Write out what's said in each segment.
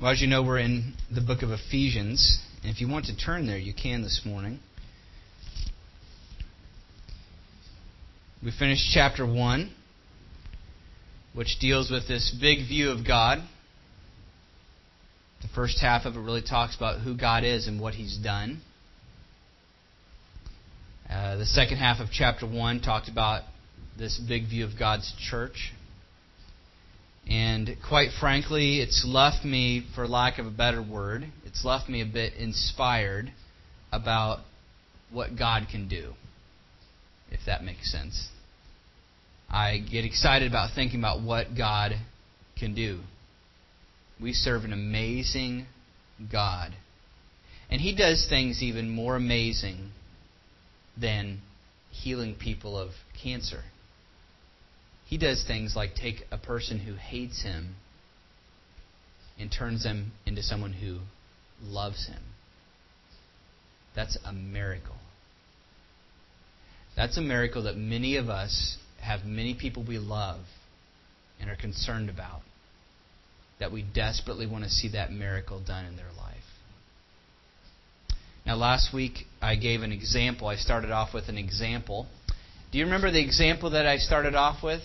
Well, as you know, we're in the book of Ephesians. And if you want to turn there, you can this morning. We finished chapter 1, which deals with this big view of God. The first half of it really talks about who God is and what He's done. Uh, the second half of chapter 1 talked about this big view of God's church. And quite frankly, it's left me, for lack of a better word, it's left me a bit inspired about what God can do, if that makes sense. I get excited about thinking about what God can do. We serve an amazing God. And He does things even more amazing than healing people of cancer. He does things like take a person who hates him and turns them into someone who loves him. That's a miracle. That's a miracle that many of us have many people we love and are concerned about. That we desperately want to see that miracle done in their life. Now, last week I gave an example. I started off with an example. Do you remember the example that I started off with?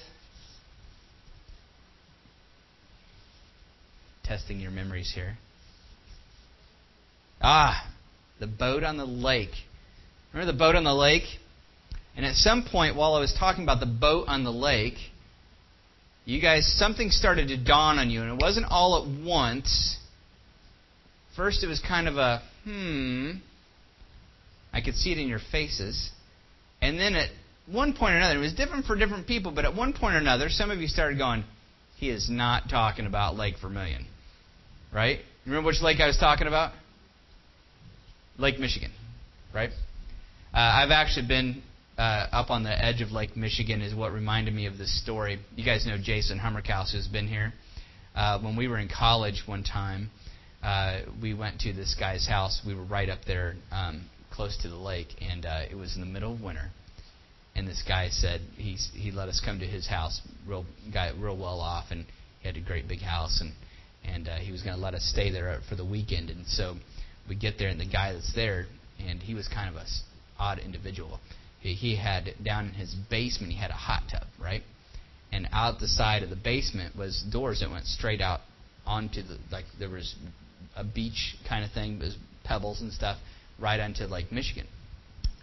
Testing your memories here. Ah, the boat on the lake. Remember the boat on the lake? And at some point while I was talking about the boat on the lake, you guys, something started to dawn on you, and it wasn't all at once. First, it was kind of a, hmm. I could see it in your faces. And then at one point or another, it was different for different people, but at one point or another, some of you started going, he is not talking about Lake Vermilion right? Remember which lake I was talking about? Lake Michigan, right? Uh, I've actually been uh, up on the edge of Lake Michigan, is what reminded me of this story. You guys know Jason Hummerkaus, who's been here. Uh, when we were in college one time, uh, we went to this guy's house. We were right up there, um, close to the lake, and uh, it was in the middle of winter. And this guy said he he let us come to his house, real guy, real well off, and he had a great big house, and and uh, he was going to let us stay there for the weekend. And so we get there, and the guy that's there, and he was kind of a odd individual. He, he had down in his basement, he had a hot tub, right? And out the side of the basement was doors that went straight out onto the like there was a beach kind of thing, was pebbles and stuff, right onto Lake Michigan.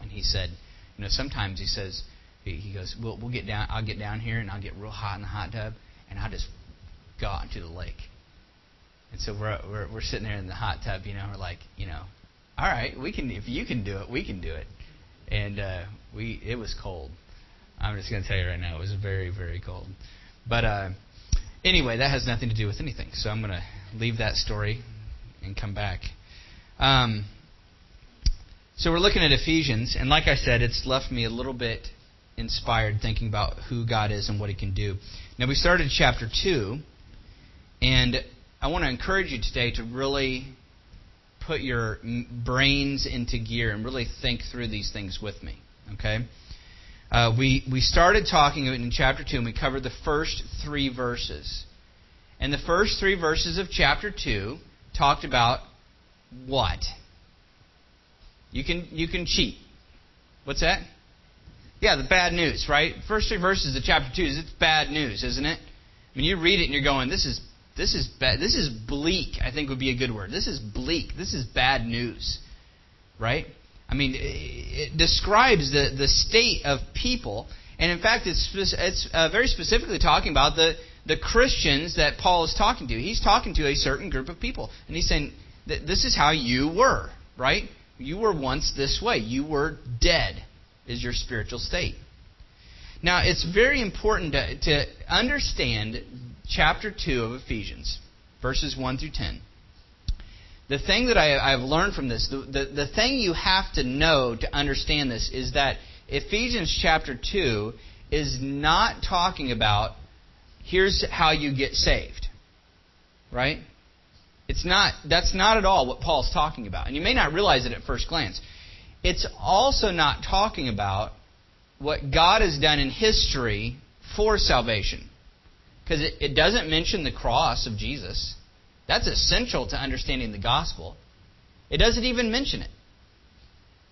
And he said, you know, sometimes he says, he goes, we'll, we'll get down, I'll get down here and I'll get real hot in the hot tub, and I'll just go out into the lake and so we're, we're, we're sitting there in the hot tub, you know, we're like, you know, all right, we can, if you can do it, we can do it. And uh, we, it was cold. I'm just going to tell you right now, it was very, very cold. But uh, anyway, that has nothing to do with anything. So I'm going to leave that story and come back. Um, so we're looking at Ephesians, and like I said, it's left me a little bit inspired thinking about who God is and what He can do. Now we started chapter two, and I want to encourage you today to really put your brains into gear and really think through these things with me. Okay? Uh, we, we started talking in chapter 2, and we covered the first three verses. And the first three verses of chapter 2 talked about what? You can, you can cheat. What's that? Yeah, the bad news, right? First three verses of chapter 2 is it's bad news, isn't it? When you read it and you're going, this is this is bad. This is bleak. I think would be a good word. This is bleak. This is bad news, right? I mean, it describes the the state of people, and in fact, it's it's uh, very specifically talking about the the Christians that Paul is talking to. He's talking to a certain group of people, and he's saying that this is how you were, right? You were once this way. You were dead. Is your spiritual state. Now, it's very important to, to understand chapter 2 of Ephesians, verses 1 through 10. The thing that I, have learned from this, the, the, the thing you have to know to understand this is that Ephesians chapter 2 is not talking about here's how you get saved. Right? It's not that's not at all what Paul's talking about. And you may not realize it at first glance. It's also not talking about what God has done in history for salvation. Because it, it doesn't mention the cross of Jesus. That's essential to understanding the gospel. It doesn't even mention it.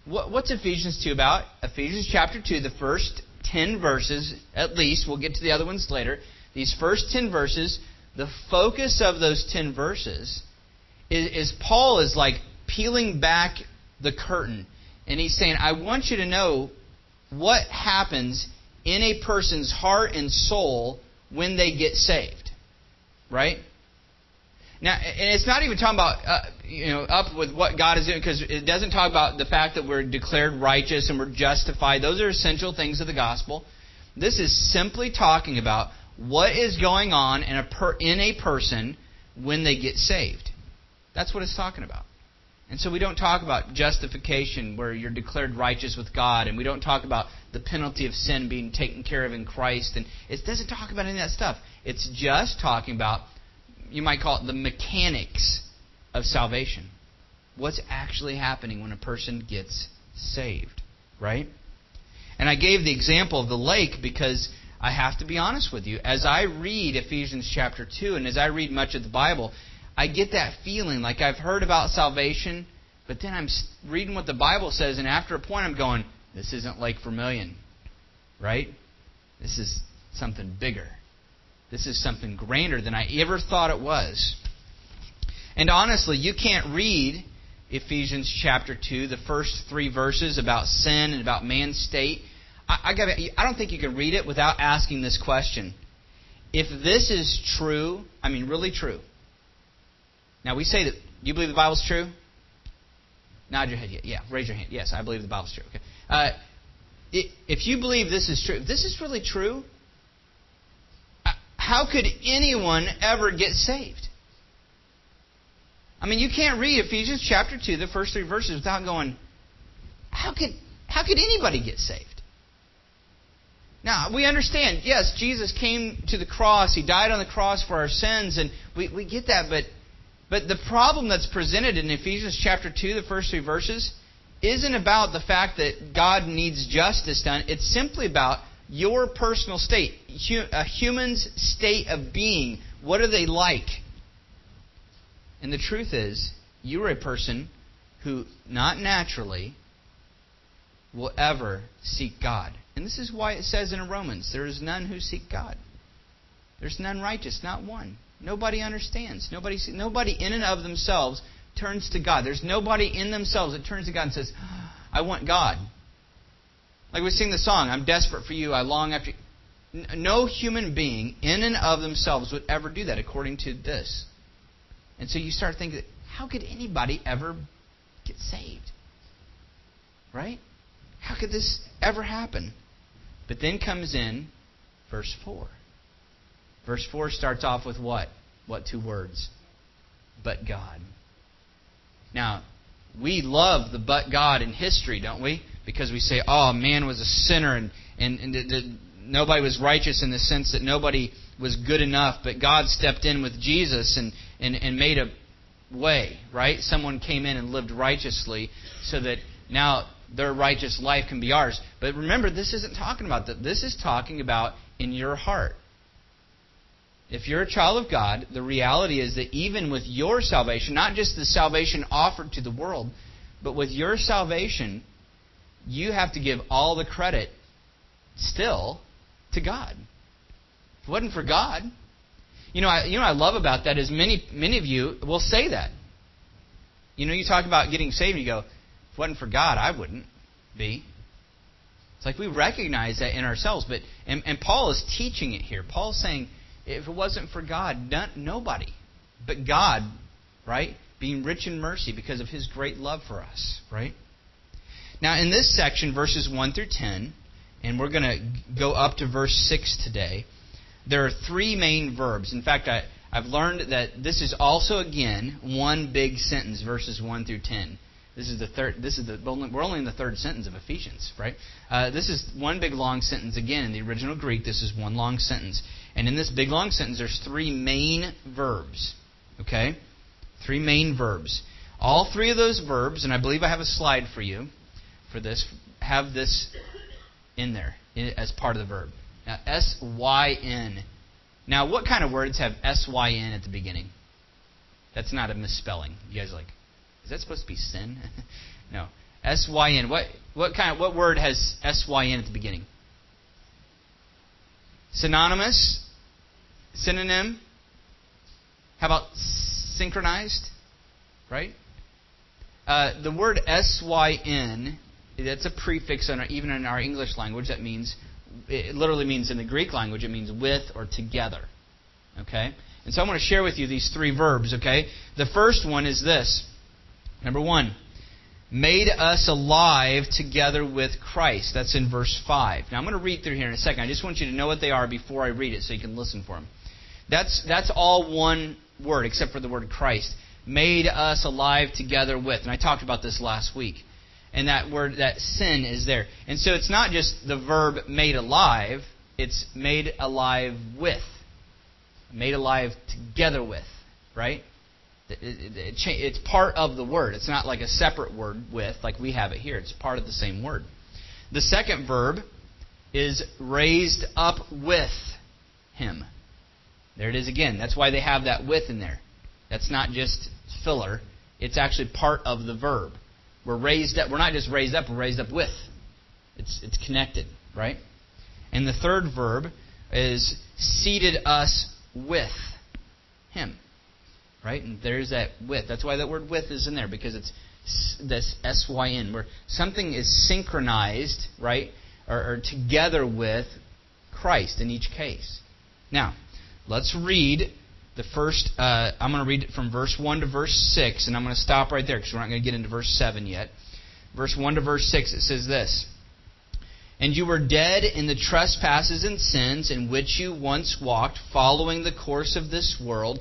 What's Ephesians 2 about? Ephesians chapter 2, the first 10 verses, at least, we'll get to the other ones later. These first 10 verses, the focus of those 10 verses is, is Paul is like peeling back the curtain. And he's saying, I want you to know what happens in a person's heart and soul when they get saved. Right? Now, and it's not even talking about, uh, you know, up with what God is doing, because it doesn't talk about the fact that we're declared righteous and we're justified. Those are essential things of the gospel. This is simply talking about what is going on in a, per, in a person when they get saved. That's what it's talking about. And so we don't talk about justification where you're declared righteous with God, and we don't talk about the penalty of sin being taken care of in Christ, and it doesn't talk about any of that stuff. It's just talking about you might call it the mechanics of salvation. What's actually happening when a person gets saved, right? And I gave the example of the lake because I have to be honest with you. As I read Ephesians chapter 2 and as I read much of the Bible, I get that feeling like I've heard about salvation, but then I'm reading what the Bible says, and after a point I'm going, this isn't Lake Vermilion, right? This is something bigger. This is something grander than I ever thought it was. And honestly, you can't read Ephesians chapter 2, the first three verses about sin and about man's state. I, I, gotta, I don't think you can read it without asking this question. If this is true, I mean, really true. Now, we say that. Do you believe the Bible's true? Nod your head. Yeah, raise your hand. Yes, I believe the Bible's true. Okay. Uh, if you believe this is true, if this is really true, how could anyone ever get saved? I mean, you can't read Ephesians chapter 2, the first three verses, without going, how could, how could anybody get saved? Now, we understand, yes, Jesus came to the cross, He died on the cross for our sins, and we, we get that, but, but the problem that's presented in Ephesians chapter 2, the first three verses, isn't about the fact that God needs justice done. It's simply about your personal state, a human's state of being. What are they like? And the truth is, you are a person who, not naturally, will ever seek God. And this is why it says in Romans, there is none who seek God. There's none righteous, not one. Nobody understands. Nobody, nobody in and of themselves turns to God. There's nobody in themselves that turns to God and says, I want God. Like we sing the song, I'm desperate for you, I long after you. No human being in and of themselves would ever do that according to this. And so you start thinking, how could anybody ever get saved? Right? How could this ever happen? But then comes in verse 4. Verse 4 starts off with what? What two words? But God. Now, we love the but God in history, don't we? Because we say, oh, man was a sinner and, and, and the, the, nobody was righteous in the sense that nobody was good enough, but God stepped in with Jesus and, and, and made a way, right? Someone came in and lived righteously so that now their righteous life can be ours. But remember, this isn't talking about that. This is talking about in your heart. If you're a child of God, the reality is that even with your salvation, not just the salvation offered to the world, but with your salvation, you have to give all the credit still to God. If it wasn't for God, you know, I, you know, I love about that is many, many of you will say that. You know, you talk about getting saved, and you go, if it wasn't for God, I wouldn't be. It's like we recognize that in ourselves, but and, and Paul is teaching it here. Paul's saying if it wasn't for God, none, nobody. But God, right? Being rich in mercy because of his great love for us, right? Now, in this section, verses 1 through 10, and we're going to go up to verse 6 today, there are three main verbs. In fact, I, I've learned that this is also, again, one big sentence, verses 1 through 10. This is the third. This is the. We're only in the third sentence of Ephesians, right? Uh, this is one big long sentence. Again, in the original Greek, this is one long sentence. And in this big long sentence, there's three main verbs. Okay? Three main verbs. All three of those verbs, and I believe I have a slide for you for this, have this in there as part of the verb. Now, S Y N. Now, what kind of words have S Y N at the beginning? That's not a misspelling. You guys are like, is that supposed to be sin? no. S Y N. What what kind of what word has S Y N at the beginning? Synonymous? Synonym? How about synchronized? Right? Uh, the word S Y N, that's a prefix, in our, even in our English language, that means, it literally means in the Greek language, it means with or together. Okay? And so I want to share with you these three verbs, okay? The first one is this. Number one, made us alive together with Christ. That's in verse 5. Now I'm going to read through here in a second. I just want you to know what they are before I read it so you can listen for them. That's, that's all one word except for the word Christ. Made us alive together with. And I talked about this last week. And that word, that sin is there. And so it's not just the verb made alive, it's made alive with. Made alive together with, right? It's part of the word. It's not like a separate word with, like we have it here. It's part of the same word. The second verb is raised up with him. There it is again. That's why they have that with in there. That's not just filler. It's actually part of the verb. We're raised up. We're not just raised up. We're raised up with. It's it's connected, right? And the third verb is seated us with him. Right? And there's that with. That's why that word with is in there, because it's this S Y N, where something is synchronized, right? Or, or together with Christ in each case. Now, let's read the first. Uh, I'm going to read it from verse 1 to verse 6, and I'm going to stop right there because we're not going to get into verse 7 yet. Verse 1 to verse 6, it says this. And you were dead in the trespasses and sins in which you once walked, following the course of this world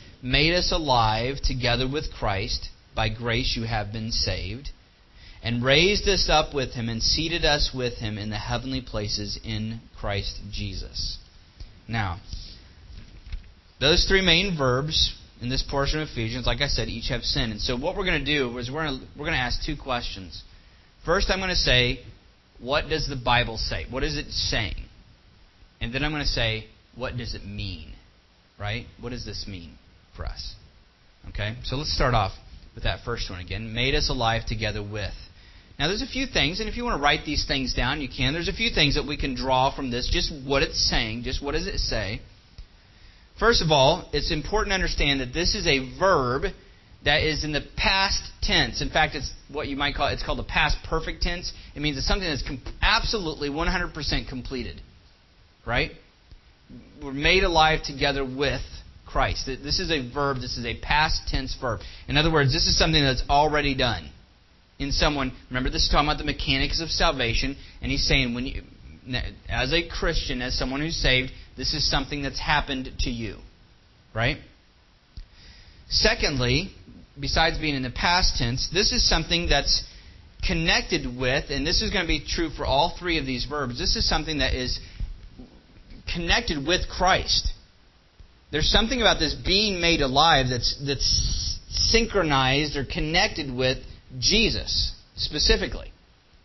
made us alive together with Christ. By grace you have been saved. And raised us up with him and seated us with him in the heavenly places in Christ Jesus. Now, those three main verbs in this portion of Ephesians, like I said, each have sin. And so what we're going to do is we're going we're to ask two questions. First, I'm going to say, what does the Bible say? What is it saying? And then I'm going to say, what does it mean? Right? What does this mean? For us. Okay? So let's start off with that first one again. Made us alive together with. Now, there's a few things, and if you want to write these things down, you can. There's a few things that we can draw from this, just what it's saying, just what does it say. First of all, it's important to understand that this is a verb that is in the past tense. In fact, it's what you might call it's called the past perfect tense. It means it's something that's com- absolutely 100% completed. Right? We're made alive together with Christ. This is a verb, this is a past tense verb. In other words, this is something that's already done in someone. Remember, this is talking about the mechanics of salvation, and he's saying, when you, as a Christian, as someone who's saved, this is something that's happened to you. Right? Secondly, besides being in the past tense, this is something that's connected with, and this is going to be true for all three of these verbs, this is something that is connected with Christ. There's something about this being made alive that's, that's synchronized or connected with Jesus specifically.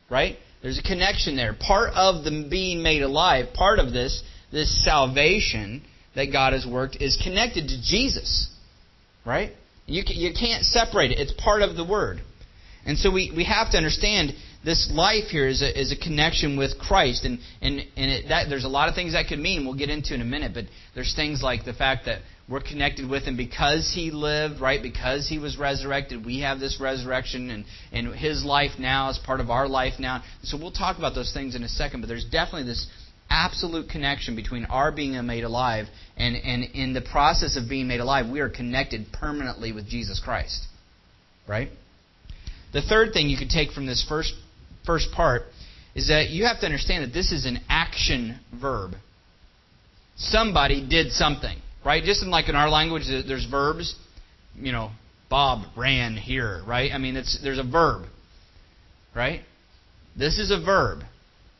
Right? There's a connection there. Part of the being made alive, part of this, this salvation that God has worked, is connected to Jesus. Right? You, you can't separate it. It's part of the Word. And so we, we have to understand this life here is a, is a connection with Christ. And, and, and it, that, there's a lot of things that could mean. We'll get into in a minute. But there's things like the fact that we're connected with Him because He lived, right? Because He was resurrected. We have this resurrection, and, and His life now is part of our life now. So we'll talk about those things in a second. But there's definitely this absolute connection between our being made alive and, and in the process of being made alive, we are connected permanently with Jesus Christ. Right? The third thing you could take from this first, first part is that you have to understand that this is an action verb. Somebody did something, right? Just in like in our language, there's verbs, you know, Bob ran here, right? I mean, there's a verb, right? This is a verb.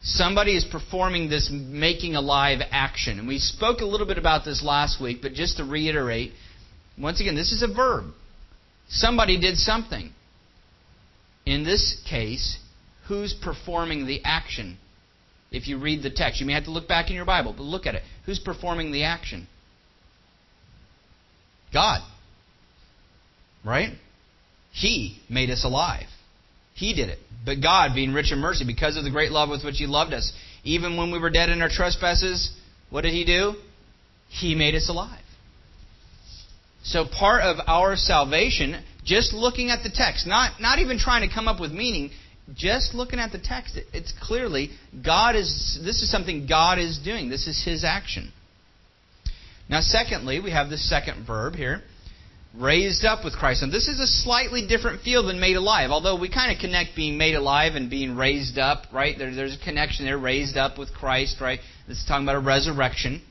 Somebody is performing this making alive action. And we spoke a little bit about this last week, but just to reiterate, once again, this is a verb. Somebody did something. In this case, who's performing the action? If you read the text, you may have to look back in your Bible, but look at it. Who's performing the action? God. Right? He made us alive. He did it. But God, being rich in mercy, because of the great love with which He loved us, even when we were dead in our trespasses, what did He do? He made us alive. So part of our salvation, just looking at the text, not, not even trying to come up with meaning, just looking at the text, it's clearly God is this is something God is doing. This is his action. Now secondly, we have the second verb here raised up with Christ. And this is a slightly different field than made alive, although we kind of connect being made alive and being raised up, right? There, there's a connection there, raised up with Christ, right? This is talking about a resurrection.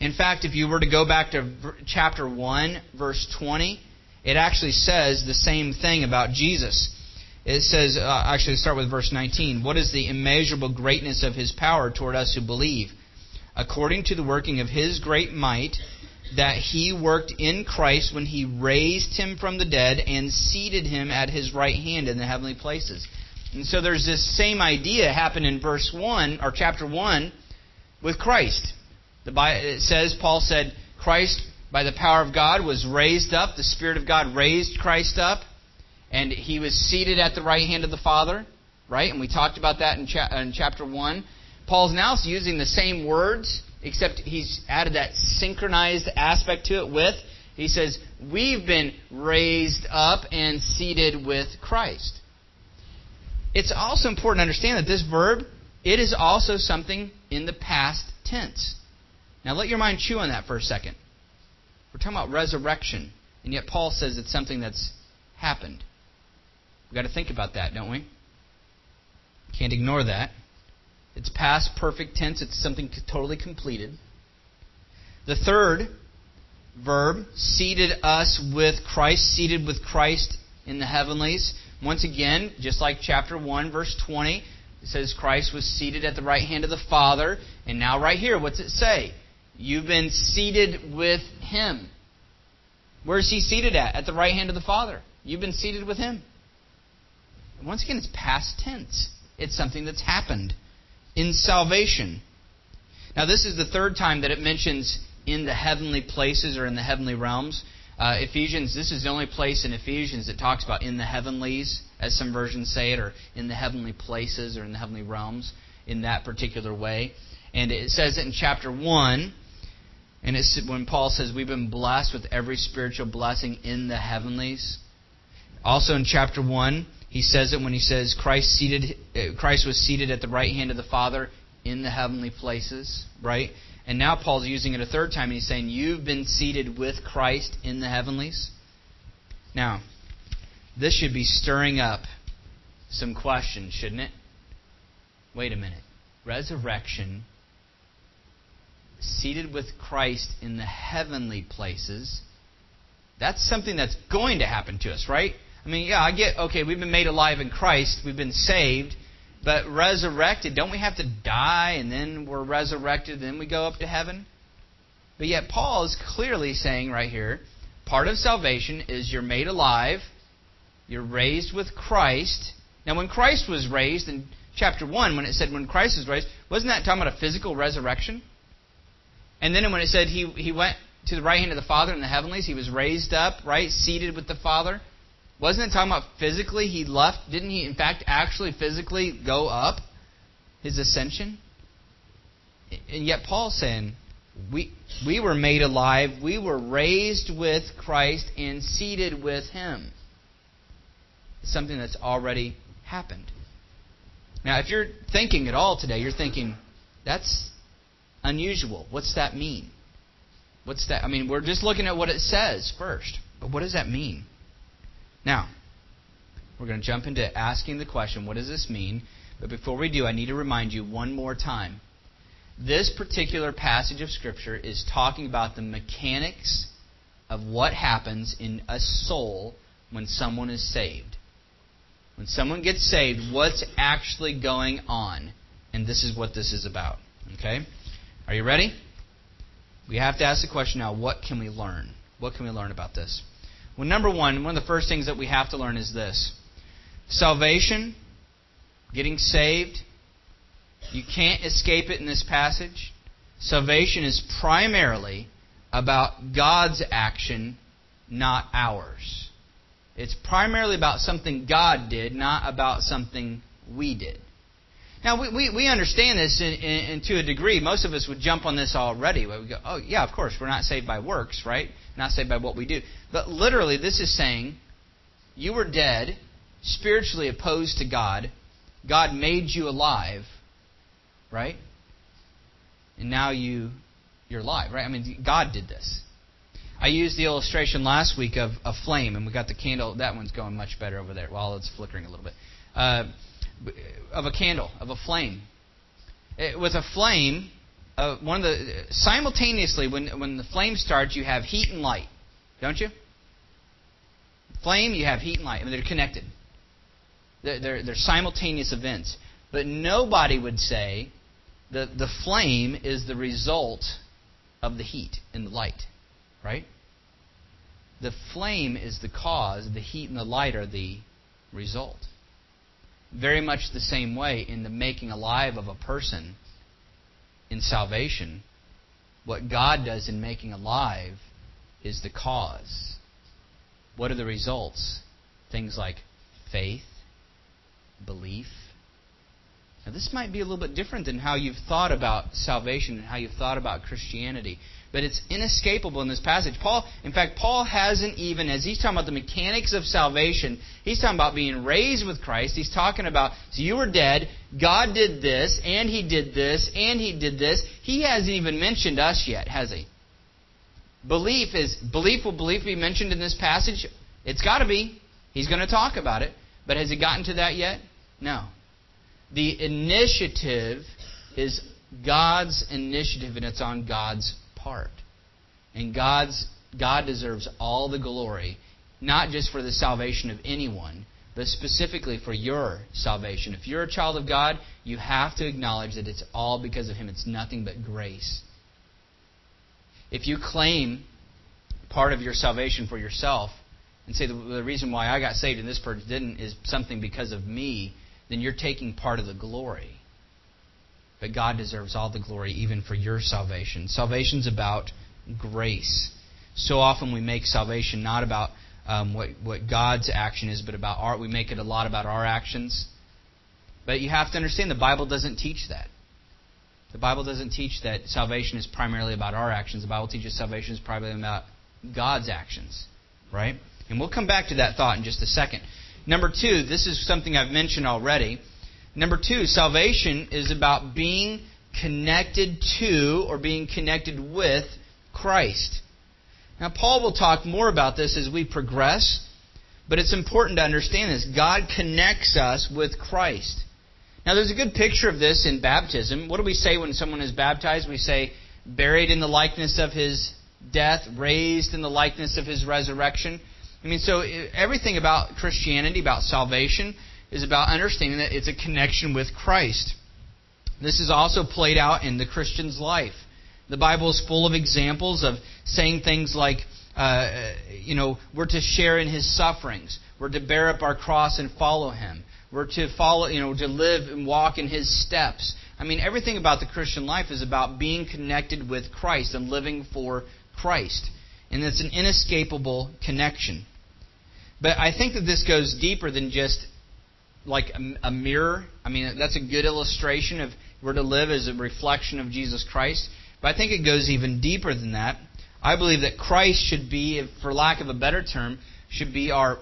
In fact, if you were to go back to chapter 1, verse 20, it actually says the same thing about Jesus. It says, uh, actually, start with verse 19. What is the immeasurable greatness of his power toward us who believe? According to the working of his great might, that he worked in Christ when he raised him from the dead and seated him at his right hand in the heavenly places. And so there's this same idea happen in verse 1 or chapter 1 with Christ. The it says Paul said Christ by the power of God was raised up, the spirit of God raised Christ up and he was seated at the right hand of the Father, right? And we talked about that in, cha- in chapter 1. Paul's now using the same words except he's added that synchronized aspect to it with. He says, We've been raised up and seated with Christ. It's also important to understand that this verb, it is also something in the past tense. Now let your mind chew on that for a second. We're talking about resurrection, and yet Paul says it's something that's happened. We've got to think about that, don't we? Can't ignore that. It's past perfect tense, it's something totally completed. The third verb, seated us with Christ, seated with Christ in the heavenlies. Once again, just like chapter 1, verse 20, it says Christ was seated at the right hand of the Father. And now, right here, what's it say? You've been seated with Him. Where's He seated at? At the right hand of the Father. You've been seated with Him. Once again, it's past tense. It's something that's happened in salvation. Now, this is the third time that it mentions in the heavenly places or in the heavenly realms. Uh, Ephesians, this is the only place in Ephesians that talks about in the heavenlies, as some versions say it, or in the heavenly places or in the heavenly realms in that particular way. And it says it in chapter 1, and it's when Paul says we've been blessed with every spiritual blessing in the heavenlies. Also in chapter 1, he says it when he says Christ seated uh, Christ was seated at the right hand of the Father in the heavenly places, right? And now Paul's using it a third time and he's saying you've been seated with Christ in the heavenlies. Now, this should be stirring up some questions, shouldn't it? Wait a minute. Resurrection seated with Christ in the heavenly places. That's something that's going to happen to us, right? I mean, yeah, I get, okay, we've been made alive in Christ, we've been saved, but resurrected, don't we have to die and then we're resurrected then we go up to heaven? But yet, Paul is clearly saying right here part of salvation is you're made alive, you're raised with Christ. Now, when Christ was raised in chapter 1, when it said when Christ was raised, wasn't that talking about a physical resurrection? And then when it said he, he went to the right hand of the Father in the heavenlies, he was raised up, right? Seated with the Father. Wasn't it talking about physically he left? Didn't he, in fact, actually physically go up his ascension? And yet Paul's saying, we, we were made alive, we were raised with Christ and seated with him. something that's already happened. Now, if you're thinking at all today, you're thinking, that's unusual. What's that mean? What's that? I mean, we're just looking at what it says first. But what does that mean? Now, we're going to jump into asking the question what does this mean? But before we do, I need to remind you one more time. This particular passage of Scripture is talking about the mechanics of what happens in a soul when someone is saved. When someone gets saved, what's actually going on? And this is what this is about. Okay? Are you ready? We have to ask the question now what can we learn? What can we learn about this? Well, number one, one of the first things that we have to learn is this salvation, getting saved, you can't escape it in this passage. Salvation is primarily about God's action, not ours. It's primarily about something God did, not about something we did. Now, we, we, we understand this in, in, in, to a degree. Most of us would jump on this already. We go, oh, yeah, of course, we're not saved by works, right? Not saved by what we do. But literally, this is saying you were dead, spiritually opposed to God. God made you alive, right? And now you, you're alive, right? I mean, God did this. I used the illustration last week of a flame, and we got the candle. That one's going much better over there. While it's flickering a little bit. Uh, of a candle, of a flame. It, with a flame, uh, one of the simultaneously when when the flame starts, you have heat and light, don't you? Flame, you have heat and light. I mean, they're connected. They're, they're, they're simultaneous events. But nobody would say that the flame is the result of the heat and the light right? The flame is the cause, the heat and the light are the result. Very much the same way in the making alive of a person in salvation, what God does in making alive is the cause. What are the results? Things like faith, belief. Now, this might be a little bit different than how you've thought about salvation and how you've thought about Christianity. But it's inescapable in this passage. Paul, in fact, Paul hasn't even, as he's talking about the mechanics of salvation, he's talking about being raised with Christ. He's talking about, so you were dead, God did this, and he did this, and he did this. He hasn't even mentioned us yet, has he? Belief is, belief will belief be mentioned in this passage? It's got to be. He's going to talk about it. But has he gotten to that yet? No. The initiative is God's initiative, and it's on God's part. And God's God deserves all the glory, not just for the salvation of anyone, but specifically for your salvation. If you're a child of God, you have to acknowledge that it's all because of Him. It's nothing but grace. If you claim part of your salvation for yourself and say the, the reason why I got saved and this person didn't is something because of me, then you're taking part of the glory. But God deserves all the glory even for your salvation. Salvation's about grace. So often we make salvation not about um, what, what God's action is, but about our. We make it a lot about our actions. But you have to understand the Bible doesn't teach that. The Bible doesn't teach that salvation is primarily about our actions. The Bible teaches salvation is primarily about God's actions, right? And we'll come back to that thought in just a second. Number two, this is something I've mentioned already. Number two, salvation is about being connected to or being connected with Christ. Now, Paul will talk more about this as we progress, but it's important to understand this. God connects us with Christ. Now, there's a good picture of this in baptism. What do we say when someone is baptized? We say, buried in the likeness of his death, raised in the likeness of his resurrection. I mean, so everything about Christianity, about salvation, is about understanding that it's a connection with Christ. This is also played out in the Christian's life. The Bible is full of examples of saying things like, uh, you know, we're to share in his sufferings. We're to bear up our cross and follow him. We're to follow, you know, to live and walk in his steps. I mean, everything about the Christian life is about being connected with Christ and living for Christ. And it's an inescapable connection. But I think that this goes deeper than just like a, mirror. I mean, that's a good illustration of we're to live as a reflection of Jesus Christ. But I think it goes even deeper than that. I believe that Christ should be, for lack of a better term, should be our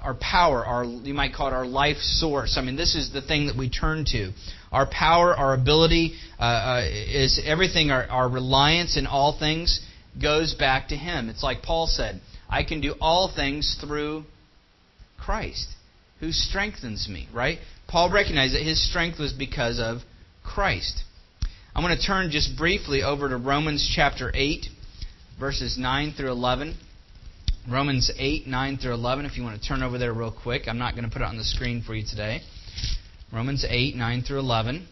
our power, our you might call it our life source. I mean, this is the thing that we turn to. Our power, our ability, uh, uh, is everything. Our, our reliance in all things goes back to Him. It's like Paul said, "I can do all things through Christ." who strengthens me, right? Paul recognized that his strength was because of Christ. I'm going to turn just briefly over to Romans chapter 8, verses 9 through 11. Romans 8, 9 through 11, if you want to turn over there real quick. I'm not going to put it on the screen for you today. Romans 8, 9 through 11.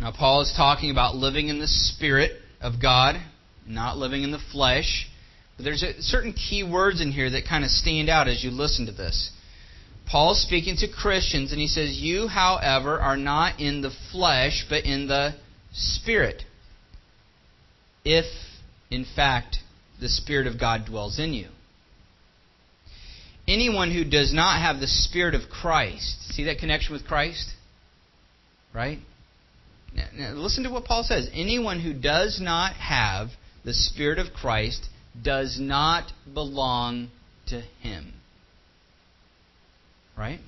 Now, Paul is talking about living in the Spirit of God, not living in the flesh. But there's a, certain key words in here that kind of stand out as you listen to this. Paul is speaking to Christians, and he says, You, however, are not in the flesh, but in the Spirit. If, in fact, the Spirit of God dwells in you. Anyone who does not have the Spirit of Christ, see that connection with Christ? Right? Now, now listen to what Paul says. Anyone who does not have the Spirit of Christ does not belong to him. Right?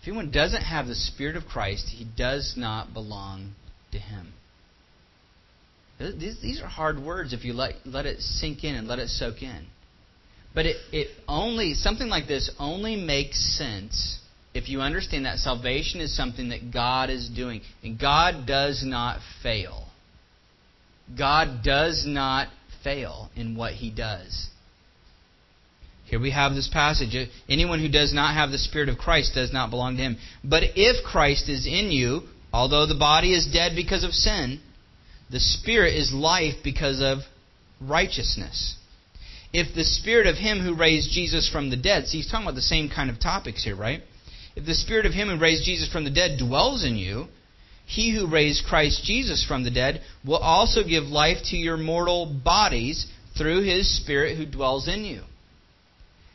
If anyone doesn't have the Spirit of Christ, he does not belong to him. These are hard words if you let, let it sink in and let it soak in. But it, it only, something like this only makes sense if you understand that salvation is something that God is doing. And God does not fail. God does not fail in what he does. Here we have this passage. Anyone who does not have the Spirit of Christ does not belong to him. But if Christ is in you, although the body is dead because of sin, the Spirit is life because of righteousness. If the Spirit of Him who raised Jesus from the dead, see, he's talking about the same kind of topics here, right? If the Spirit of Him who raised Jesus from the dead dwells in you, he who raised Christ Jesus from the dead will also give life to your mortal bodies through his Spirit who dwells in you.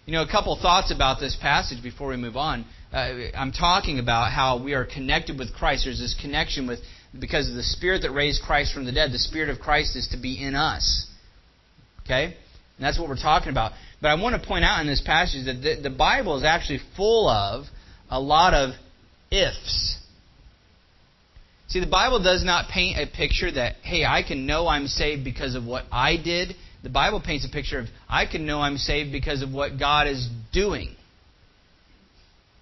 You know, a couple thoughts about this passage before we move on. Uh, I'm talking about how we are connected with Christ. There's this connection with, because of the Spirit that raised Christ from the dead, the Spirit of Christ is to be in us. Okay? And that's what we're talking about. But I want to point out in this passage that the, the Bible is actually full of a lot of ifs See, the Bible does not paint a picture that, hey, I can know I'm saved because of what I did. The Bible paints a picture of, I can know I'm saved because of what God is doing.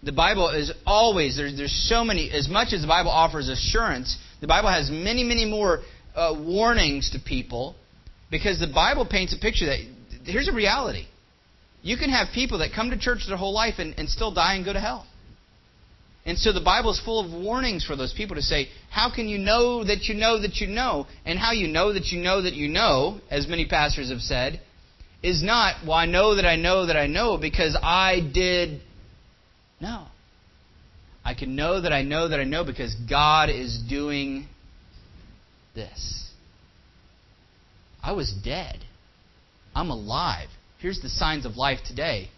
The Bible is always, there's, there's so many, as much as the Bible offers assurance, the Bible has many, many more uh, warnings to people because the Bible paints a picture that, here's a reality. You can have people that come to church their whole life and, and still die and go to hell. And so the Bible is full of warnings for those people to say, how can you know that you know that you know? And how you know that you know that you know, as many pastors have said, is not, well, I know that I know that I know because I did. No. I can know that I know that I know because God is doing this. I was dead. I'm alive. Here's the signs of life today.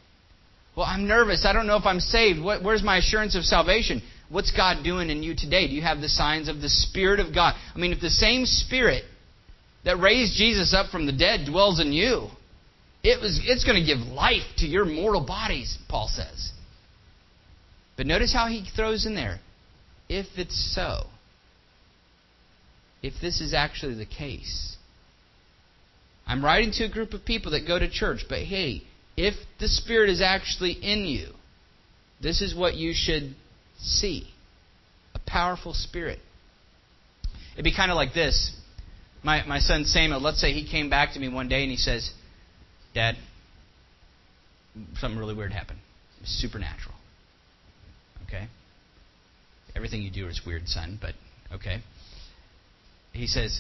Well, I'm nervous. I don't know if I'm saved. What, where's my assurance of salvation? What's God doing in you today? Do you have the signs of the Spirit of God? I mean, if the same Spirit that raised Jesus up from the dead dwells in you, it was, it's going to give life to your mortal bodies, Paul says. But notice how he throws in there if it's so, if this is actually the case. I'm writing to a group of people that go to church, but hey, if the Spirit is actually in you, this is what you should see a powerful Spirit. It'd be kind of like this. My, my son Samuel, let's say he came back to me one day and he says, Dad, something really weird happened. supernatural. Okay? Everything you do is weird, son, but okay. He says,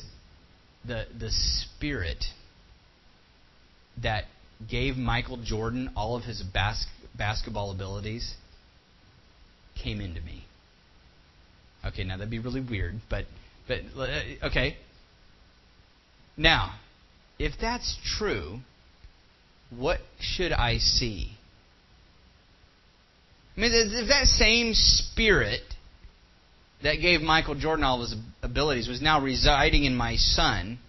the, the Spirit that gave Michael Jordan all of his bas- basketball abilities came into me. Okay, now that'd be really weird, but but uh, okay. Now, if that's true, what should I see? I mean, if that same spirit that gave Michael Jordan all his abilities was now residing in my son,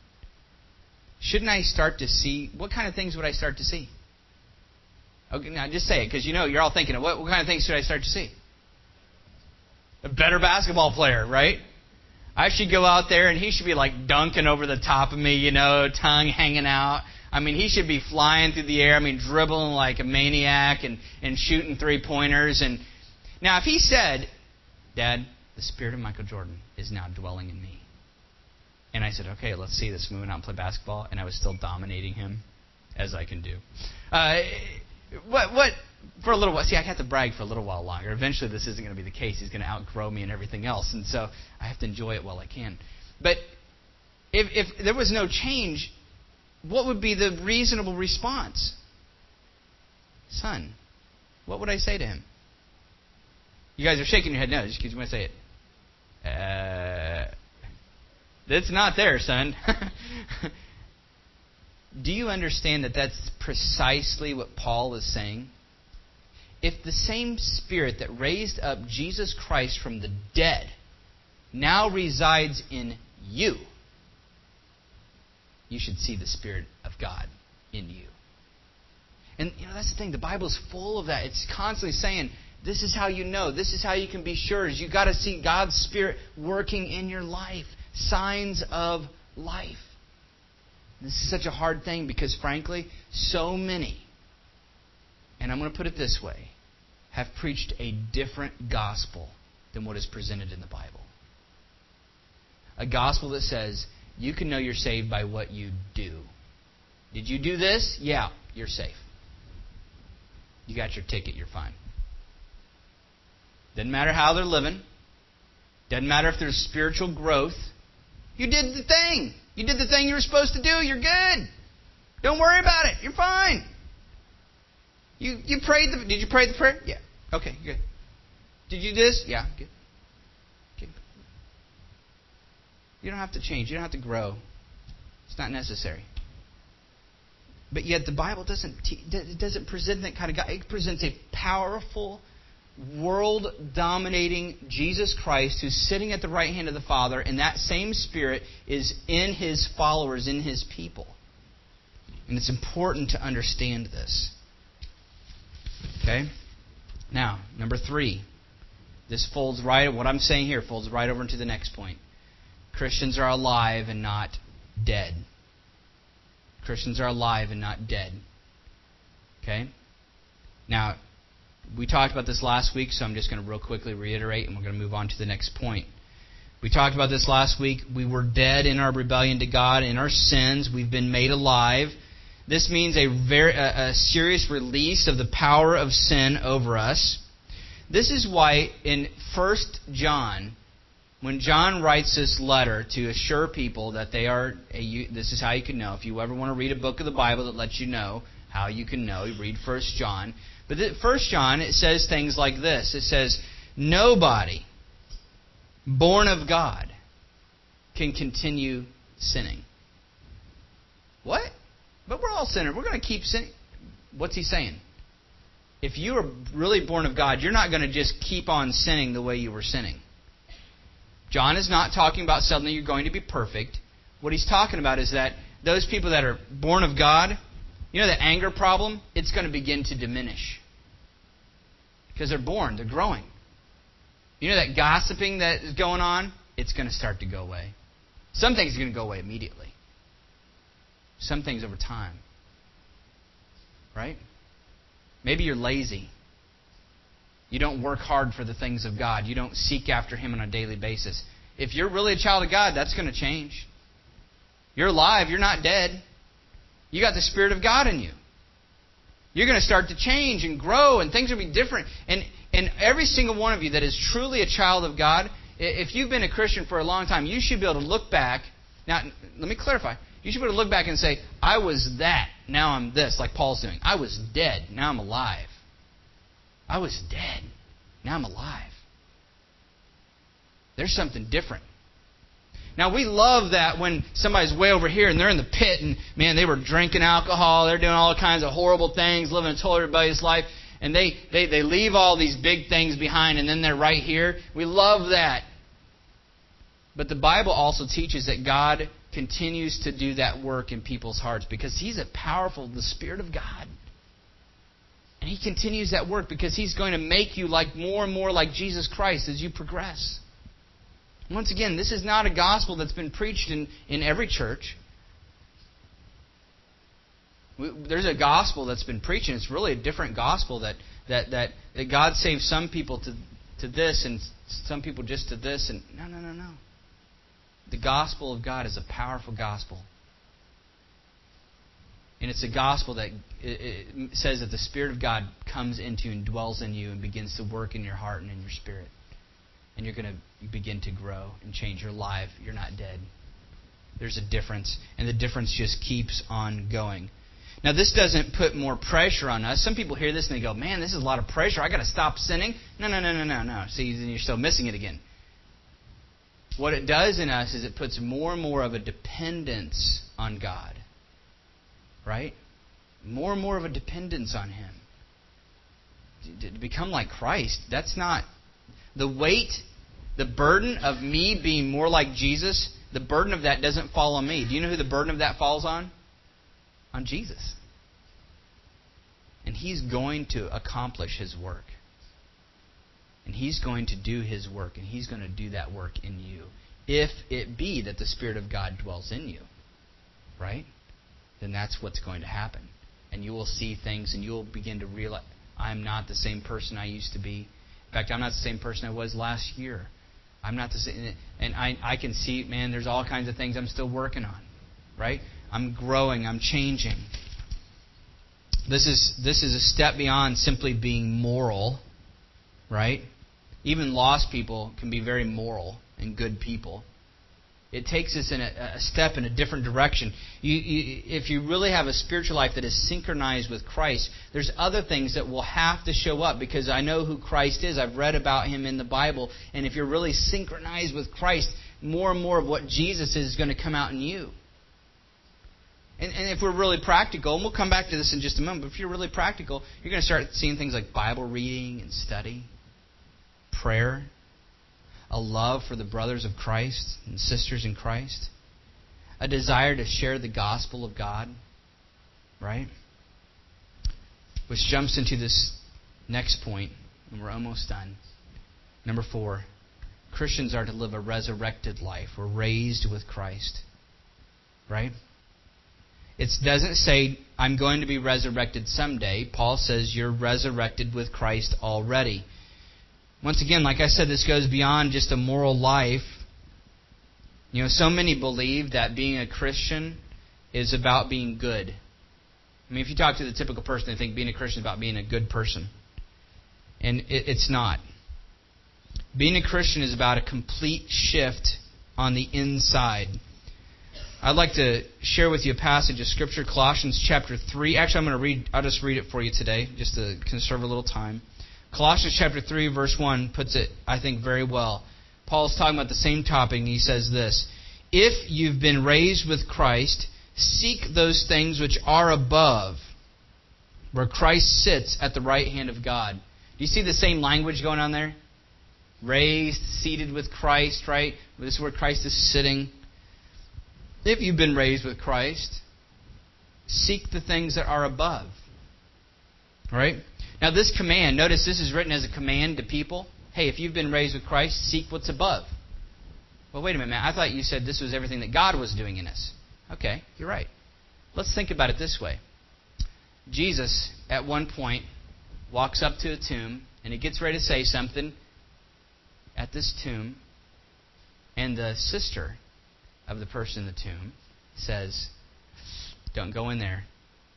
shouldn't I start to see what kind of things would I start to see? Okay, now just say it because you know you're all thinking, what, what kind of things should I start to see? A better basketball player, right? I should go out there and he should be like dunking over the top of me, you know, tongue hanging out. I mean, he should be flying through the air. I mean, dribbling like a maniac and, and shooting three pointers. And now, if he said, Dad, the spirit of Michael Jordan is now dwelling in me, And I said, okay, let's see this. Moving out play basketball. And I was still dominating him, as I can do. Uh, what, what, for a little while, see, I have to brag for a little while longer. Eventually, this isn't going to be the case. He's going to outgrow me and everything else. And so I have to enjoy it while I can. But if, if there was no change, what would be the reasonable response? Son, what would I say to him? You guys are shaking your head no, just because you want to say it. Uh, that's not there, son. Do you understand that that's precisely what Paul is saying? If the same Spirit that raised up Jesus Christ from the dead now resides in you, you should see the Spirit of God in you. And you know that's the thing. The Bible is full of that. It's constantly saying, "This is how you know. This is how you can be sure." Is you got to see God's Spirit working in your life. Signs of life. This is such a hard thing because, frankly, so many, and I'm going to put it this way, have preached a different gospel than what is presented in the Bible. A gospel that says you can know you're saved by what you do. Did you do this? Yeah, you're safe. You got your ticket, you're fine. Doesn't matter how they're living. Doesn't matter if there's spiritual growth. You did the thing. You did the thing you were supposed to do. You're good. Don't worry about it. You're fine. You you prayed the did you pray the prayer? Yeah. Okay, good. Did you do this? Yeah, good. Okay. You don't have to change. You don't have to grow. It's not necessary. But yet the Bible doesn't it doesn't present that kind of God. It presents a powerful, world-dominating Jesus Christ who's sitting at the right hand of the Father, and that same Spirit is in His followers, in His people. And it's important to understand this. Okay. Now, number three. This folds right. What I'm saying here folds right over into the next point. Christians are alive and not dead. Christians are alive and not dead. Okay? Now, we talked about this last week, so I'm just going to real quickly reiterate and we're going to move on to the next point. We talked about this last week. We were dead in our rebellion to God, in our sins. We've been made alive. This means a very a, serious release of the power of sin over us. This is why in 1 John when John writes this letter to assure people that they are, a, this is how you can know. If you ever want to read a book of the Bible that lets you know how you can know, you read First John. But First John, it says things like this. It says, nobody born of God can continue sinning. What? But we're all sinners. We're going to keep sinning. What's he saying? If you are really born of God, you're not going to just keep on sinning the way you were sinning. John is not talking about suddenly you're going to be perfect. What he's talking about is that those people that are born of God, you know, the anger problem, it's going to begin to diminish. Because they're born, they're growing. You know that gossiping that is going on? It's going to start to go away. Some things are going to go away immediately. Some things over time. Right? Maybe you're lazy. You don't work hard for the things of God. You don't seek after Him on a daily basis. If you're really a child of God, that's going to change. You're alive. You're not dead. You got the Spirit of God in you. You're going to start to change and grow, and things will be different. And, and every single one of you that is truly a child of God, if you've been a Christian for a long time, you should be able to look back. Now, let me clarify. You should be able to look back and say, I was that, now I'm this, like Paul's doing. I was dead, now I'm alive. I was dead. Now I'm alive. There's something different. Now we love that when somebody's way over here and they're in the pit and man, they were drinking alcohol, they're doing all kinds of horrible things, living a totally rebellious life, and they, they, they leave all these big things behind and then they're right here. We love that. But the Bible also teaches that God continues to do that work in people's hearts because He's a powerful, the Spirit of God. And he continues that work because he's going to make you like more and more like Jesus Christ as you progress. Once again, this is not a gospel that's been preached in, in every church. There's a gospel that's been preached, and it's really a different gospel that, that, that, that God saves some people to, to this and some people just to this. And no, no, no, no. The gospel of God is a powerful gospel. And it's a gospel that it says that the Spirit of God comes into and dwells in you and begins to work in your heart and in your spirit. You're going to begin to grow and change. You're alive. You're not dead. There's a difference. And the difference just keeps on going. Now, this doesn't put more pressure on us. Some people hear this and they go, man, this is a lot of pressure. i got to stop sinning. No, no, no, no, no, no. See, then you're still missing it again. What it does in us is it puts more and more of a dependence on God right? More and more of a dependence on Him. To become like Christ, that's not the weight, the burden of me being more like Jesus, the burden of that doesn't fall on me. Do you know who the burden of that falls on? On Jesus. And He's going to accomplish His work. And He's going to do His work, and He's going to do that work in you. If it be that the Spirit of God dwells in you. Right? then that's what's going to happen. And you will see things and you will begin to realize I'm not the same person I used to be. In fact, I'm not the same person I was last year. I'm not the same. And I, I can see, man, there's all kinds of things I'm still working on. Right? I'm growing, I'm changing. This is, this is a step beyond simply being moral. Right? Even lost people can be very moral and good people. It takes us in a, a step in a different direction. You, you, if you really have a spiritual life that is synchronized with Christ, there's other things that will have to show up because I know who Christ is. I've read about him in the Bible. And if you're really synchronized with Christ, more and more of what Jesus is, is going to come out in you. And, and if we're really practical, and we'll come back to this in just a moment, but if you're really practical, you're going to start seeing things like Bible reading and study, prayer, a love for the brothers of Christ and sisters in Christ, a desire to share the gospel of God, right? Which jumps into this next point, and we're almost done. Number four Christians are to live a resurrected life. We're raised with Christ, right? It doesn't say, I'm going to be resurrected someday. Paul says, You're resurrected with Christ already. Once again, like I said, this goes beyond just a moral life. You know, so many believe that being a Christian is about being good. I mean, if you talk to the typical person, they think being a Christian is about being a good person. And it, it's not. Being a Christian is about a complete shift on the inside. I'd like to share with you a passage of Scripture, Colossians chapter 3. Actually, I'm going to read, I'll just read it for you today, just to conserve a little time. Colossians chapter 3, verse 1 puts it, I think, very well. Paul's talking about the same topic, and he says this If you've been raised with Christ, seek those things which are above, where Christ sits at the right hand of God. Do you see the same language going on there? Raised, seated with Christ, right? This is where Christ is sitting. If you've been raised with Christ, seek the things that are above. Right? Now, this command, notice this is written as a command to people. Hey, if you've been raised with Christ, seek what's above. Well, wait a minute, man. I thought you said this was everything that God was doing in us. Okay, you're right. Let's think about it this way Jesus, at one point, walks up to a tomb, and he gets ready to say something at this tomb, and the sister of the person in the tomb says, Don't go in there.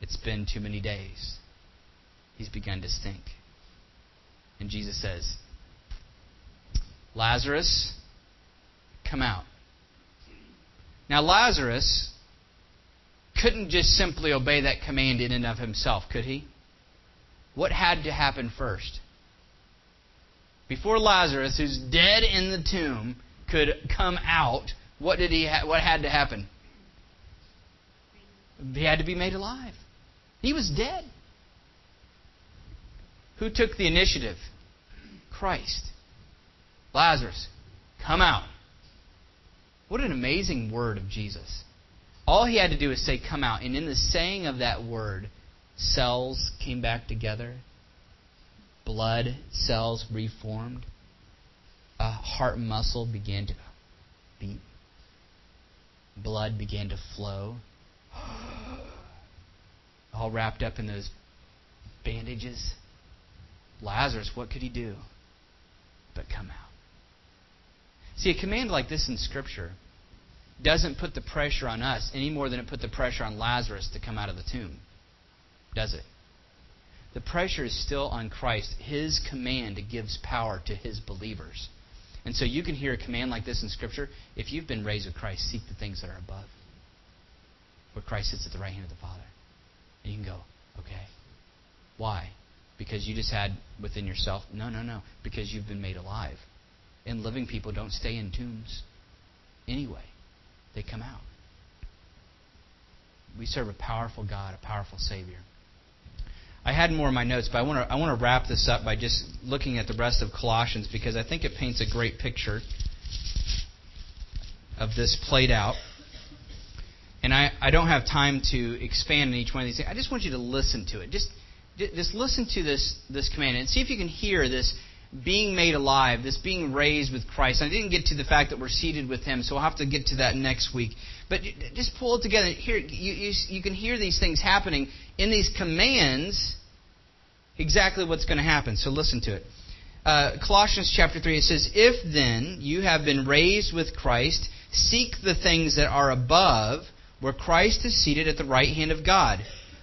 It's been too many days he's begun to stink. And Jesus says, Lazarus, come out. Now, Lazarus couldn't just simply obey that command in and of himself, could he? What had to happen first? Before Lazarus, who's dead in the tomb, could come out, what did he? Ha- what had to happen? He had to be made alive. He was dead. Who took the initiative? Christ. Lazarus, come out. What an amazing word of Jesus. All he had to do was say, Come out. And in the saying of that word, cells came back together, blood cells reformed, a heart muscle began to beat, blood began to flow. All wrapped up in those bandages. Lazarus, what could he do but come out? See, a command like this in Scripture doesn't put the pressure on us any more than it put the pressure on Lazarus to come out of the tomb. Does it? The pressure is still on Christ. His command gives power to his believers. And so you can hear a command like this in Scripture. If you've been raised with Christ, seek the things that are above, where Christ sits at the right hand of the Father. And you can go, okay. Why? Because you just had within yourself? No, no, no. Because you've been made alive. And living people don't stay in tombs anyway, they come out. We serve a powerful God, a powerful Savior. I had more in my notes, but I want to I want to wrap this up by just looking at the rest of Colossians because I think it paints a great picture of this played out. And I, I don't have time to expand on each one of these things. I just want you to listen to it. Just just listen to this this command and see if you can hear this being made alive, this being raised with Christ. I didn't get to the fact that we're seated with Him, so we'll have to get to that next week. But just pull it together. Here, you, you, you can hear these things happening in these commands. Exactly what's going to happen. So listen to it. Uh, Colossians chapter three. It says, "If then you have been raised with Christ, seek the things that are above, where Christ is seated at the right hand of God."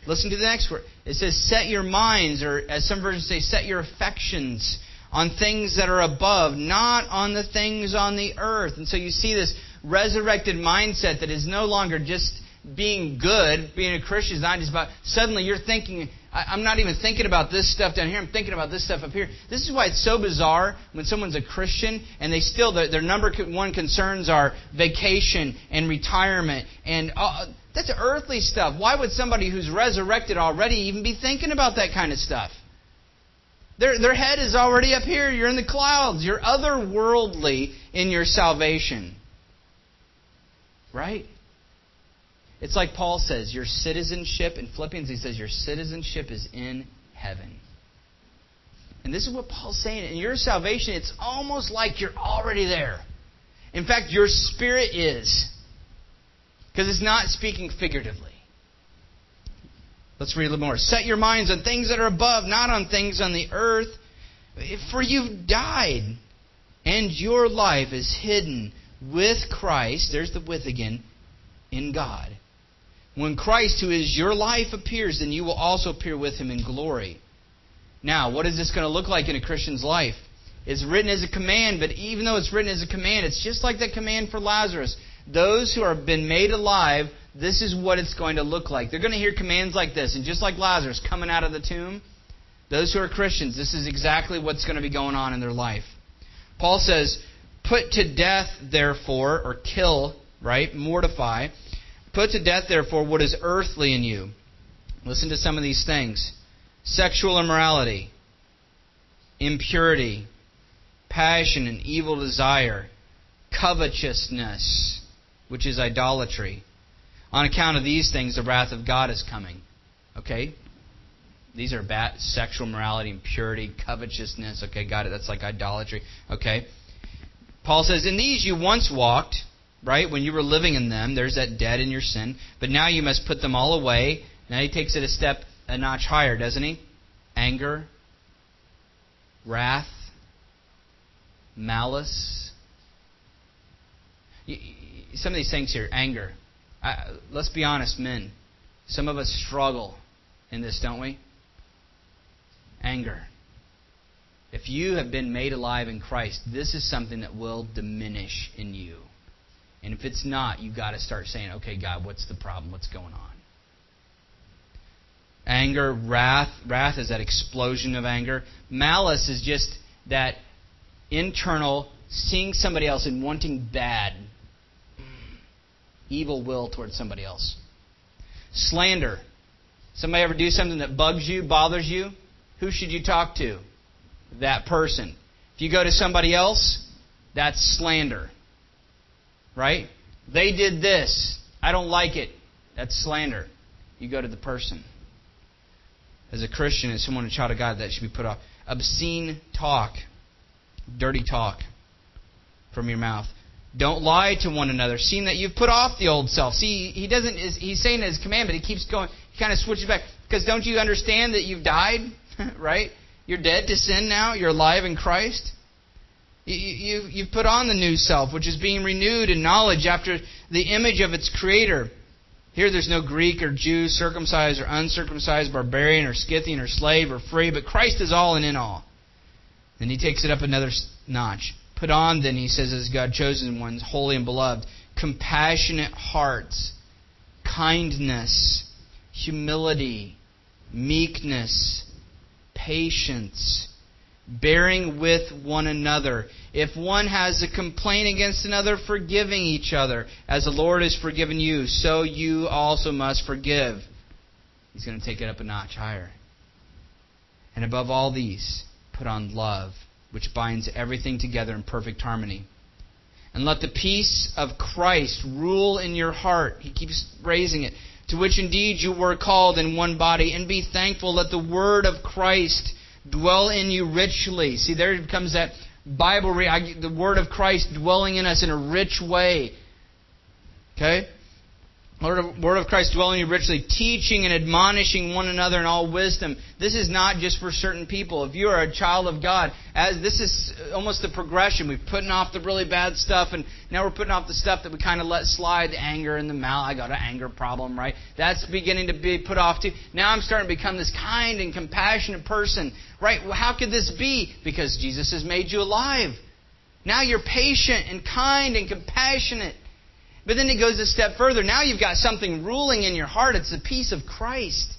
Listen to the next word. It says, "Set your minds," or as some versions say, "Set your affections." on things that are above, not on the things on the earth. And so you see this resurrected mindset that is no longer just being good, being a Christian is not just about suddenly you're thinking, I'm not even thinking about this stuff down here, I'm thinking about this stuff up here. This is why it's so bizarre when someone's a Christian and they still, their, number one concerns are vacation and retirement and uh, that's earthly stuff. Why would somebody who's resurrected already even be thinking about that kind of stuff? Their, their head is already up here. You're in the clouds. You're otherworldly in your salvation. Right? It's like Paul says, your citizenship, in Philippians, he says, your citizenship is in heaven. And this is what Paul's saying. In your salvation, it's almost like you're already there. In fact, your spirit is. Because it's not speaking figuratively. Let's read a little more. Set your minds on things that are above, not on things on the earth. For you've died, and your life is hidden with Christ. There's the with again. In God. When Christ, who is your life, appears, then you will also appear with him in glory. Now, what is this going to look like in a Christian's life? It's written as a command, but even though it's written as a command, it's just like that command for Lazarus. Those who have been made alive this is what it's going to look like. They're going to hear commands like this. And just like Lazarus coming out of the tomb, those who are Christians, this is exactly what's going to be going on in their life. Paul says, Put to death, therefore, or kill, right? Mortify. Put to death, therefore, what is earthly in you. Listen to some of these things sexual immorality, impurity, passion and evil desire, covetousness, which is idolatry on account of these things, the wrath of God is coming. Okay? These are bad sexual morality, impurity, covetousness. Okay, got it. That's like idolatry. Okay? Paul says, In these you once walked, right? When you were living in them, there's that dead in your sin. But now you must put them all away. Now he takes it a step, a notch higher, doesn't he? Anger, wrath, malice. Some of these things here anger. I, let's be honest, men. Some of us struggle in this, don't we? Anger. If you have been made alive in Christ, this is something that will diminish in you. And if it's not, you've got to start saying, okay, God, what's the problem? What's going on? Anger, wrath. Wrath is that explosion of anger. Malice is just that internal seeing somebody else and wanting bad evil will towards somebody else. Slander. Somebody ever do something that bugs you, bothers you? Who should you talk to? That person. If you go to somebody else, that's slander. Right? They did this. I don't like it. That's slander. You go to the person. As a Christian, as someone, a child of God, that should be put off. Obscene talk, dirty talk from your mouth. Don't lie to one another, seeing that you've put off the old self. See, he doesn't. He's saying his command, but he keeps going. He kind of switches back because don't you understand that you've died, right? You're dead to sin now. You're alive in Christ. You, you, you've put on the new self, which is being renewed in knowledge after the image of its creator. Here there's no Greek or Jew, circumcised or uncircumcised, barbarian or Scythian or slave or free, but Christ is all and in all. Then he takes it up another notch. Put on, then, he says, as God chosen ones, holy and beloved, compassionate hearts, kindness, humility, meekness, patience, bearing with one another. If one has a complaint against another, forgiving each other. As the Lord has forgiven you, so you also must forgive. He's going to take it up a notch higher. And above all these, put on love which binds everything together in perfect harmony. And let the peace of Christ rule in your heart. He keeps raising it. To which indeed you were called in one body. And be thankful. Let the word of Christ dwell in you richly. See, there comes that Bible, the word of Christ dwelling in us in a rich way. Okay? Word of, word of Christ dwelling in you richly, teaching and admonishing one another in all wisdom. This is not just for certain people. If you are a child of God, as this is almost the progression. We've putting off the really bad stuff, and now we're putting off the stuff that we kind of let slide, the anger and the mal. I got an anger problem, right? That's beginning to be put off too. Now I'm starting to become this kind and compassionate person, right? How could this be? Because Jesus has made you alive. Now you're patient and kind and compassionate. But then it goes a step further. Now you've got something ruling in your heart. It's the peace of Christ.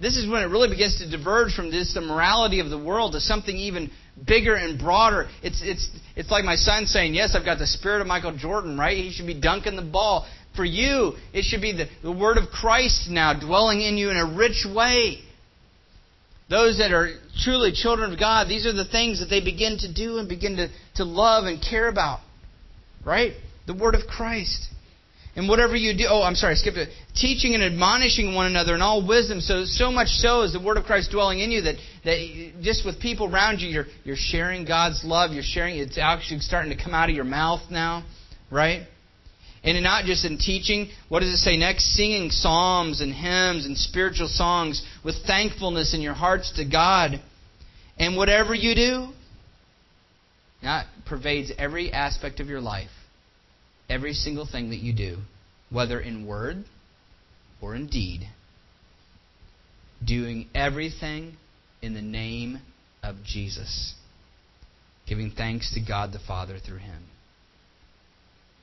This is when it really begins to diverge from just the morality of the world to something even bigger and broader. It's, it's, it's like my son saying, Yes, I've got the spirit of Michael Jordan, right? He should be dunking the ball. For you, it should be the, the word of Christ now dwelling in you in a rich way. Those that are truly children of God, these are the things that they begin to do and begin to, to love and care about. Right? The word of Christ. And whatever you do, oh, I'm sorry, I skipped it. Teaching and admonishing one another in all wisdom. So, so much so is the word of Christ dwelling in you that, that just with people around you, you're, you're sharing God's love. You're sharing, it's actually starting to come out of your mouth now, right? And not just in teaching. What does it say next? Singing psalms and hymns and spiritual songs with thankfulness in your hearts to God. And whatever you do, that pervades every aspect of your life every single thing that you do, whether in word or in deed, doing everything in the name of Jesus, giving thanks to God the Father through Him.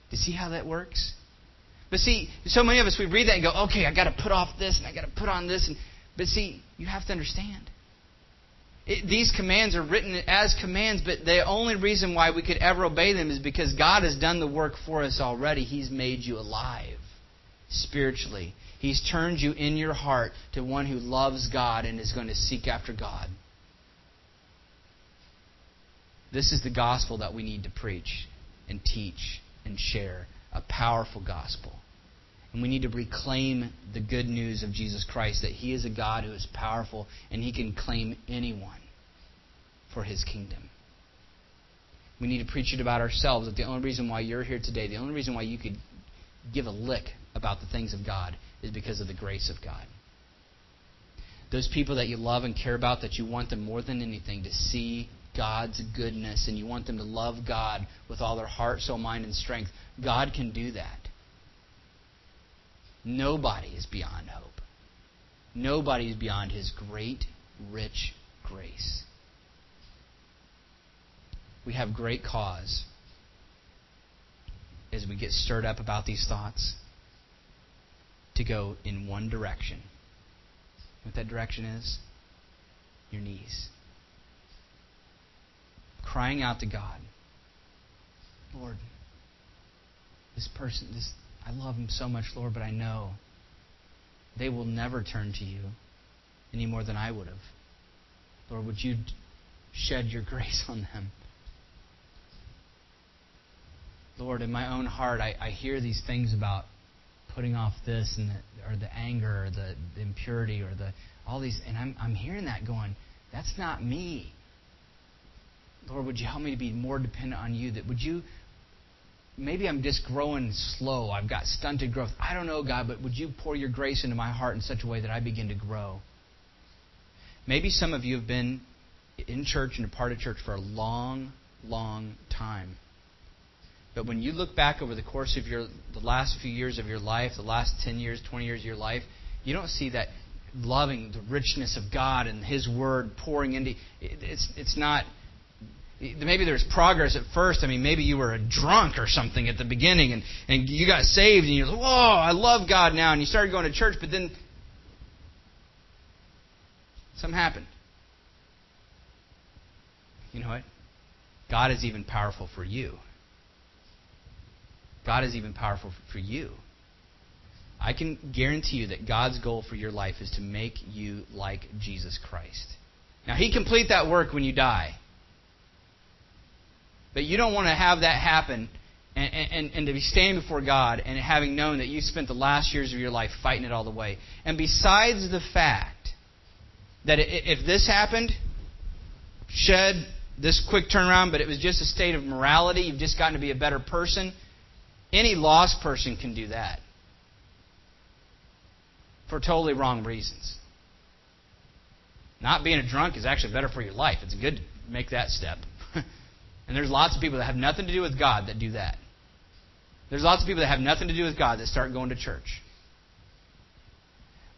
Do you see how that works? But see, so many of us, we read that and go, okay, I got to put off this and I got to put on this. And, but see, you have to understand. It, these commands are written as commands, but the only reason why we could ever obey them is because God has done the work for us already. He's made you alive spiritually. He's turned you in your heart to one who loves God and is going to seek after God. This is the gospel that we need to preach and teach and share a powerful gospel. And we need to reclaim the good news of Jesus Christ that He is a God who is powerful and He can claim anyone for His kingdom. We need to preach it about ourselves that the only reason why you're here today, the only reason why you could give a lick about the things of God is because of the grace of God. Those people that you love and care about, that you want them more than anything to see God's goodness and you want them to love God with all their heart, soul, mind, and strength, God can do that. Nobody is beyond hope. Nobody is beyond His great, rich grace. We have great cause as we get stirred up about these thoughts to go in one direction. What that direction is? Your knees. Crying out to God Lord, this person, this I love them so much, Lord, but I know they will never turn to you any more than I would have. Lord, would you shed your grace on them? Lord, in my own heart, I, I hear these things about putting off this and the, or the anger or the, the impurity or the all these, and I'm I'm hearing that going, that's not me. Lord, would you help me to be more dependent on you? That would you maybe I'm just growing slow. I've got stunted growth. I don't know, God, but would you pour your grace into my heart in such a way that I begin to grow? Maybe some of you have been in church and a part of church for a long, long time. But when you look back over the course of your the last few years of your life, the last 10 years, 20 years of your life, you don't see that loving the richness of God and His Word pouring into. It's it's not. Maybe there's progress at first. I mean, maybe you were a drunk or something at the beginning, and, and you got saved, and you're like, "Whoa, I love God now," and you started going to church, but then something happened. You know what? God is even powerful for you. God is even powerful for you. I can guarantee you that God's goal for your life is to make you like Jesus Christ. Now, He complete that work when you die. But you don't want to have that happen and, and, and to be standing before God and having known that you spent the last years of your life fighting it all the way. And besides the fact that if this happened, shed this quick turnaround, but it was just a state of morality, you've just gotten to be a better person, any lost person can do that for totally wrong reasons. Not being a drunk is actually better for your life. It's good to make that step. And there's lots of people that have nothing to do with God that do that. There's lots of people that have nothing to do with God that start going to church.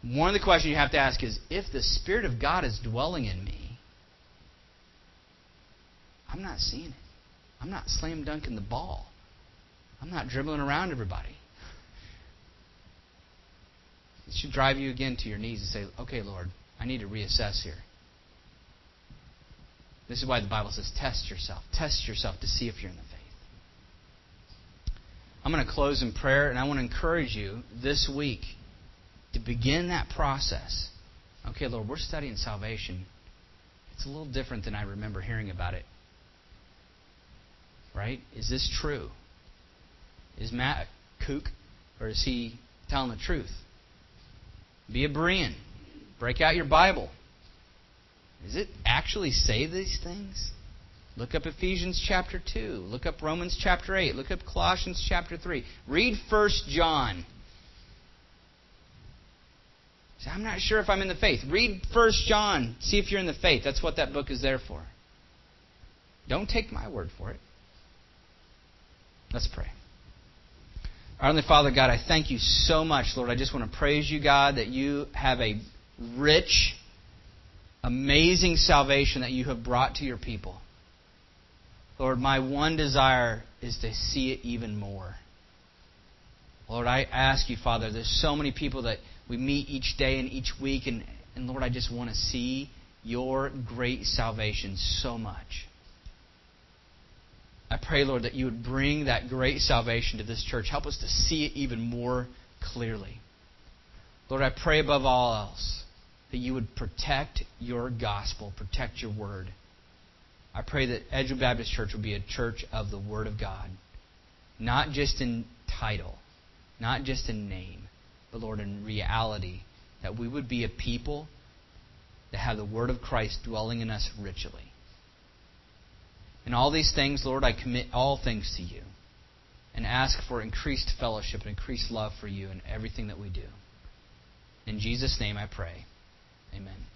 One of the questions you have to ask is if the Spirit of God is dwelling in me, I'm not seeing it. I'm not slam dunking the ball. I'm not dribbling around everybody. It should drive you again to your knees and say, okay, Lord, I need to reassess here. This is why the Bible says, test yourself. Test yourself to see if you're in the faith. I'm going to close in prayer, and I want to encourage you this week to begin that process. Okay, Lord, we're studying salvation. It's a little different than I remember hearing about it. Right? Is this true? Is Matt kook, or is he telling the truth? Be a Berean. Break out your Bible. Does it actually say these things? Look up Ephesians chapter 2. Look up Romans chapter 8. Look up Colossians chapter 3. Read 1 John. Say, I'm not sure if I'm in the faith. Read 1 John. See if you're in the faith. That's what that book is there for. Don't take my word for it. Let's pray. Our Heavenly Father, God, I thank you so much, Lord. I just want to praise you, God, that you have a rich, amazing salvation that you have brought to your people. Lord, my one desire is to see it even more. Lord, I ask you, Father, there's so many people that we meet each day and each week, and, and Lord, I just want to see your great salvation so much. I pray, Lord, that you would bring that great salvation to this church. Help us to see it even more clearly. Lord, I pray above all else that you would protect your gospel, protect your word. I pray that Edgewood Baptist Church will be a church of the Word of God, not just in title, not just in name, but Lord, in reality, that we would be a people that have the Word of Christ dwelling in us richly. In all these things, Lord, I commit all things to you and ask for increased fellowship and increased love for you in everything that we do. In Jesus' name I pray. Amen.